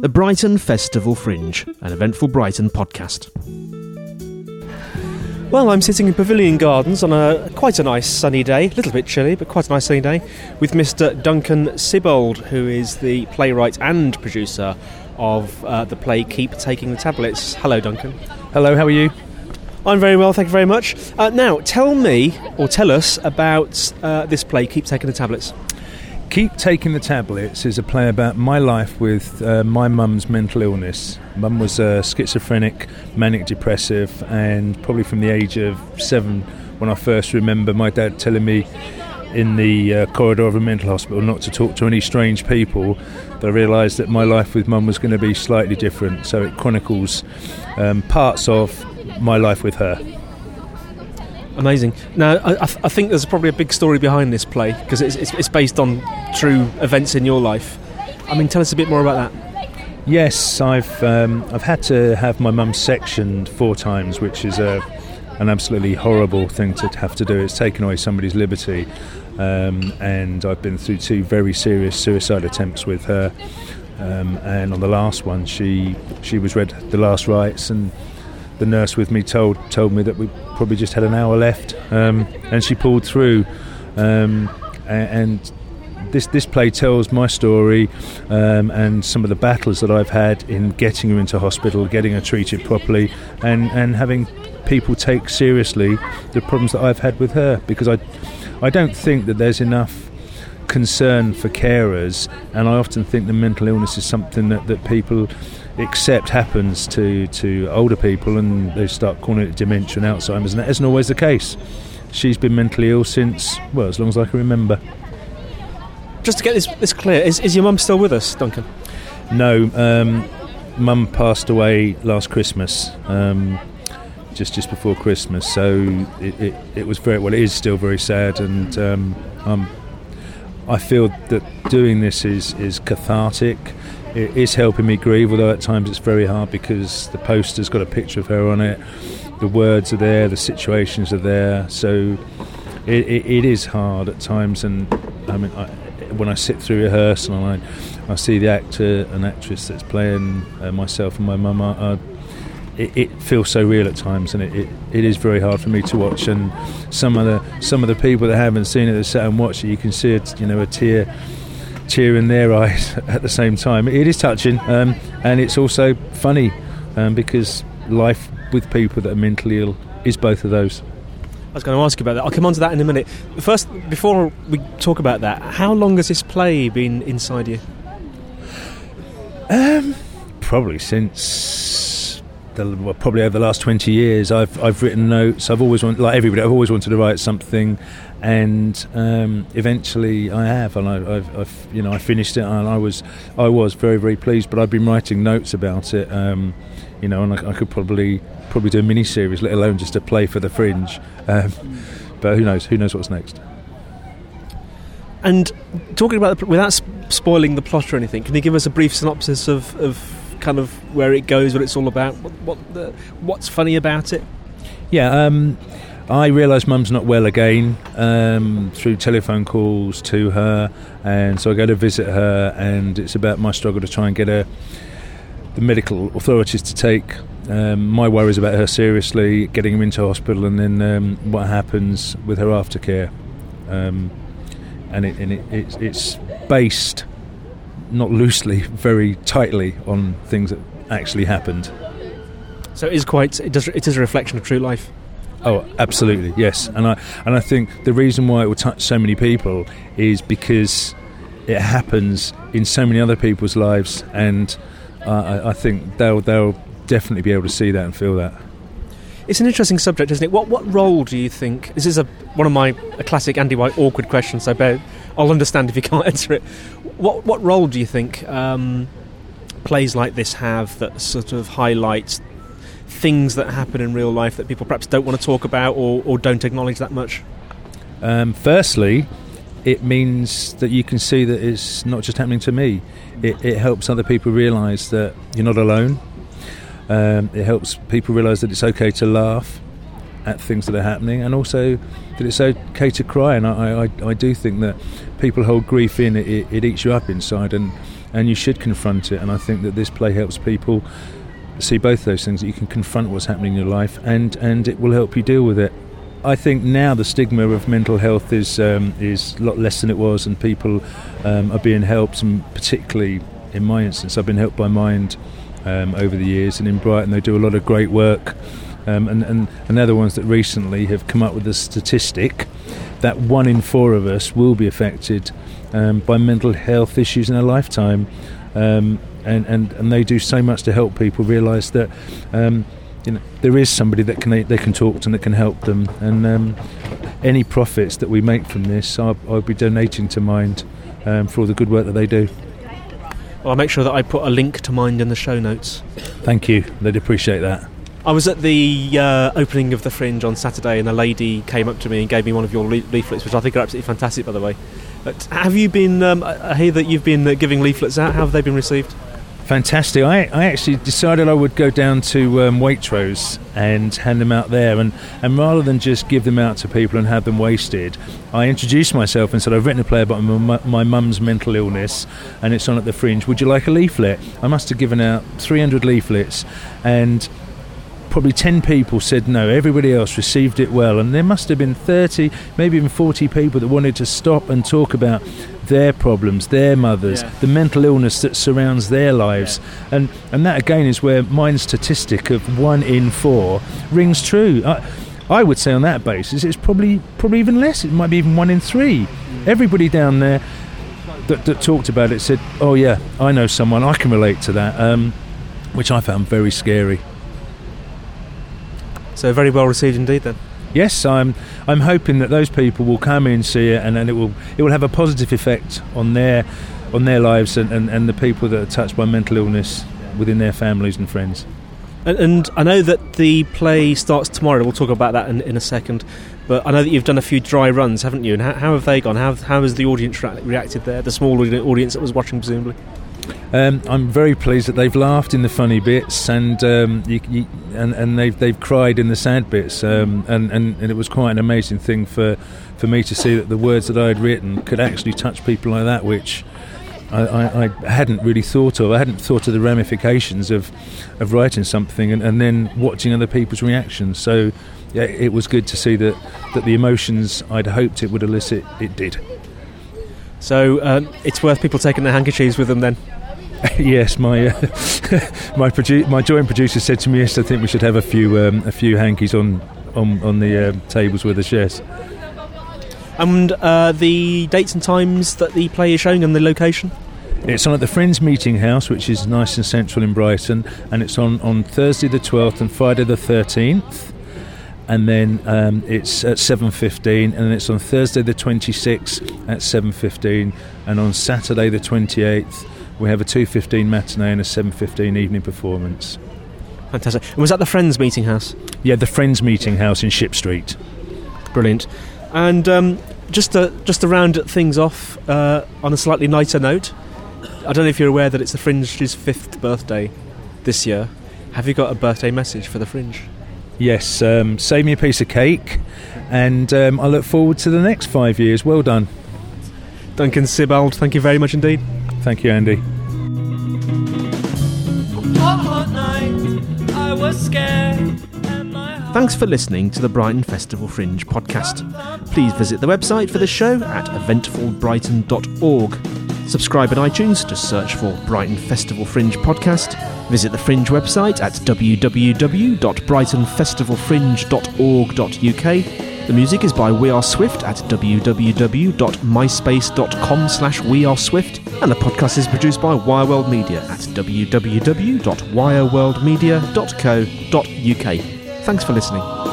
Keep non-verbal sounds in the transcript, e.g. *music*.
the Brighton Festival Fringe, an eventful Brighton podcast. Well, I'm sitting in Pavilion Gardens on a quite a nice sunny day, a little bit chilly, but quite a nice sunny day, with Mr. Duncan Sibbald, who is the playwright and producer of uh, the play Keep Taking the Tablets. Hello, Duncan. Hello, how are you? I'm very well, thank you very much. Uh, now, tell me, or tell us, about uh, this play, Keep Taking the Tablets. Keep Taking the Tablets is a play about my life with uh, my mum's mental illness. Mum was uh, schizophrenic, manic depressive, and probably from the age of seven, when I first remember my dad telling me in the uh, corridor of a mental hospital not to talk to any strange people, I realised that my life with mum was going to be slightly different. So it chronicles um, parts of my life with her. Amazing. Now, I, I, think there's probably a big story behind this play because it's, it's, it's based on true events in your life. I mean, tell us a bit more about that. Yes, I've um, I've had to have my mum sectioned four times, which is a an absolutely horrible thing to have to do. It's taken away somebody's liberty, um, and I've been through two very serious suicide attempts with her. Um, and on the last one, she she was read the last rites, and the nurse with me told told me that we probably just had an hour left, um, and she pulled through. Um, and this this play tells my story um, and some of the battles that I've had in getting her into hospital, getting her treated properly, and and having people take seriously the problems that I've had with her because I I don't think that there's enough concern for carers, and I often think the mental illness is something that, that people accept happens to, to older people and they start calling it dementia and Alzheimer's, and that isn't always the case. She's been mentally ill since, well, as long as I can remember. Just to get this, this clear, is, is your mum still with us, Duncan? No, um, mum passed away last Christmas. Um, just just before Christmas, so it, it, it, was very well. It is still very sad, and um, um, I feel that doing this is is cathartic it is helping me grieve, although at times it's very hard because the poster's got a picture of her on it, the words are there, the situations are there, so it, it, it is hard at times. And I mean, I, when I sit through a rehearsal and I, I see the actor and actress that's playing uh, myself and my mum, it, it, feels so real at times, and it, it, it is very hard for me to watch. And some of the some of the people that haven't seen it that sat and watch it, you can see you know, a tear tear in their eyes *laughs* at the same time. It is touching, um, and it's also funny um, because life with people that are mentally ill is both of those. I was going to ask you about that. I'll come on to that in a minute. First, before we talk about that, how long has this play been inside you? Um, probably since the, probably over the last twenty years. I've I've written notes. I've always wanted, like everybody, I've always wanted to write something, and um, eventually I have, and I, have you know I finished it, and I was I was very very pleased. But I've been writing notes about it, um, you know, and I, I, could probably probably do a mini series, let alone just a play for the Fringe. Um, but who knows? Who knows what's next? And talking about the, without spoiling the plot or anything, can you give us a brief synopsis of, of kind of where it goes, what it's all about, what, what the, what's funny about it? Yeah. Um, I realised Mum's not well again um, through telephone calls to her, and so I go to visit her, and it's about my struggle to try and get her the medical authorities to take um, my worries about her seriously, getting her into hospital, and then um, what happens with her aftercare. Um, and it, and it, it's, it's based not loosely, very tightly on things that actually happened. So it is quite. It does. It is a reflection of true life. Oh, absolutely, yes. And I and I think the reason why it will touch so many people is because it happens in so many other people's lives, and uh, I, I think they'll they'll definitely be able to see that and feel that. It's an interesting subject, isn't it? What what role do you think? This is a one of my a classic Andy White awkward questions. So bear, I'll understand if you can't *laughs* answer it. What what role do you think um, plays like this have that sort of highlights things that happen in real life that people perhaps don't want to talk about or, or don't acknowledge that much? Um, firstly, it means that you can see that it's not just happening to me. It, it helps other people realise that you're not alone. Um, it helps people realise that it's okay to laugh. At things that are happening, and also that it's okay to cry. And I, I, I do think that people hold grief in; it, it eats you up inside, and and you should confront it. And I think that this play helps people see both those things that you can confront what's happening in your life, and and it will help you deal with it. I think now the stigma of mental health is um, is a lot less than it was, and people um, are being helped. And particularly in my instance, I've been helped by Mind um, over the years, and in Brighton they do a lot of great work. Um, and, and, and they're the ones that recently have come up with a statistic that one in four of us will be affected um, by mental health issues in a lifetime. Um, and, and, and they do so much to help people realise that um, you know there is somebody that can they can talk to and that can help them. And um, any profits that we make from this, I'll, I'll be donating to Mind um, for all the good work that they do. Well, I'll make sure that I put a link to Mind in the show notes. Thank you. They'd appreciate that. I was at the uh, opening of the Fringe on Saturday, and a lady came up to me and gave me one of your le- leaflets, which I think are absolutely fantastic, by the way. But have you been? Um, I hear that you've been uh, giving leaflets out. How have they been received? Fantastic. I, I actually decided I would go down to um, Waitrose and hand them out there. And, and rather than just give them out to people and have them wasted, I introduced myself and said, I've written a play about my mum's mental illness and it's on at the fringe. Would you like a leaflet? I must have given out 300 leaflets. And probably 10 people said no. Everybody else received it well. And there must have been 30, maybe even 40 people that wanted to stop and talk about their problems, their mothers, yeah. the mental illness that surrounds their lives. Yeah. And, and that again is where my statistic of one in four rings true. I, I would say on that basis it's probably probably even less. It might be even one in three. Mm. Everybody down there that, that, talked about it said, "Oh yeah, I know someone. I can relate to that," um, which I found very scary. So very well received indeed then. Yes, I'm. I'm hoping that those people will come in, see it, and then it will it will have a positive effect on their on their lives and, and, and the people that are touched by mental illness within their families and friends. And, and, I know that the play starts tomorrow. We'll talk about that in, in a second. But I know that you've done a few dry runs, haven't you? And how, how have they gone? How, how has the audience reacted there? The small audience that was watching, presumably. Um, I'm very pleased that they've laughed in the funny bits and um, you, you, and, and they've they've cried in the sad bits. Um, and, and, and it was quite an amazing thing for for me to see that the words that I had written could actually touch people like that, which. I, I, hadn't really thought of. I hadn't thought of the ramifications of, of writing something and, and then watching other people's reactions. So, yeah, it was good to see that, that the emotions I'd hoped it would elicit, it did. So uh, it's worth people taking their handkerchiefs with them then. *laughs* yes, my uh, *laughs* my produ- my joint producer said to me, "Yes, I think we should have a few um, a few hankies on on on the uh, tables with us." Yes. And uh, the dates and times that the play is showing and the location. It's on at the Friends Meeting House, which is nice and central in Brighton, and it's on on Thursday the twelfth and Friday the thirteenth and then um, it's at 7.15 and then it's on thursday the 26th at 7.15 and on saturday the 28th we have a 2.15 matinee and a 7.15 evening performance. Fantastic. And was that the Friends Meeting House? Yeah, the Friends Meeting House in Ship Street. Brilliant. And um, just to just to round things off uh, on a slightly lighter note, I don't know if you're aware that it's the Fringe's fifth birthday this year. Have you got a birthday message for the Fringe? Yes, um, save me a piece of cake, and um, I look forward to the next five years. Well done. Duncan Sibbald, thank you very much indeed. Thank you, Andy. Thanks for listening to the Brighton Festival Fringe podcast. Please visit the website for the show at eventfulbrighton.org. Subscribe on iTunes, just search for Brighton Festival Fringe podcast. Visit the Fringe website at www.brightonfestivalfringe.org.uk the music is by We Are Swift at www.myspace.com slash We Are Swift, and the podcast is produced by Wireworld Media at www.wireworldmedia.co.uk. Thanks for listening.